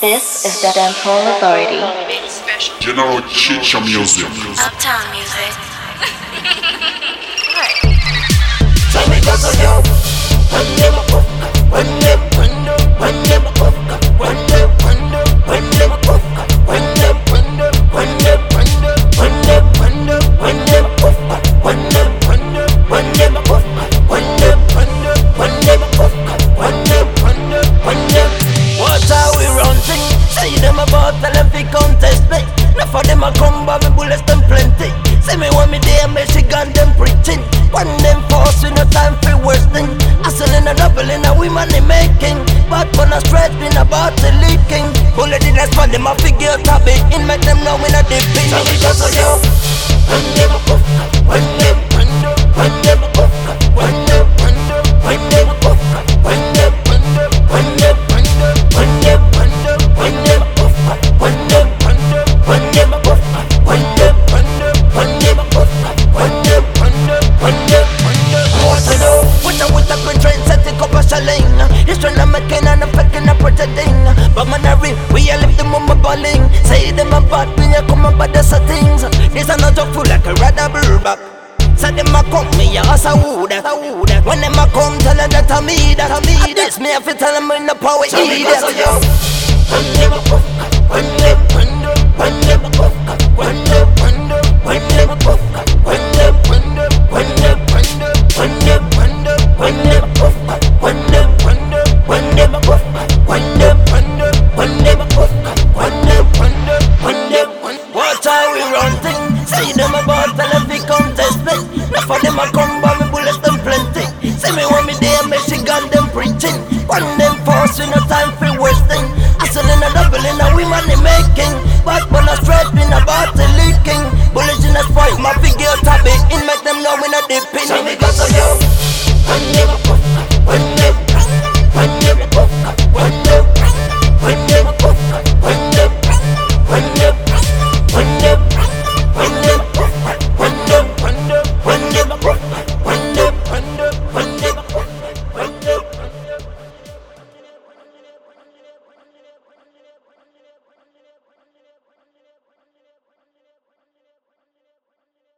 This is the Dancehall Authority. General Chicha Music. Uptown music. Preaching One them force no time for worst thing Hustling a double in a we money making. But when I straight been about the leaking. Bullet in the spot them a figure top it In make them know we not dipping. Tell me just so you. When them puff When them This train I'm making and I'm packing up pretending But man I real, we a lift them on my balling. Say them a bad when you come about the things. This a not full like a rather back. Say them a come me a as a wood When them a come tell them that I me that I me This me have to tell them in the power either When them a puff When them When of them a come but me bullets them plenty. Say me want me there Michigan them preaching. One them force we no time for wasting. Hustling a double in a we money making. But when I straight been about the leaking. Bullets in the spot my figure it In make them know we not dipping. Tell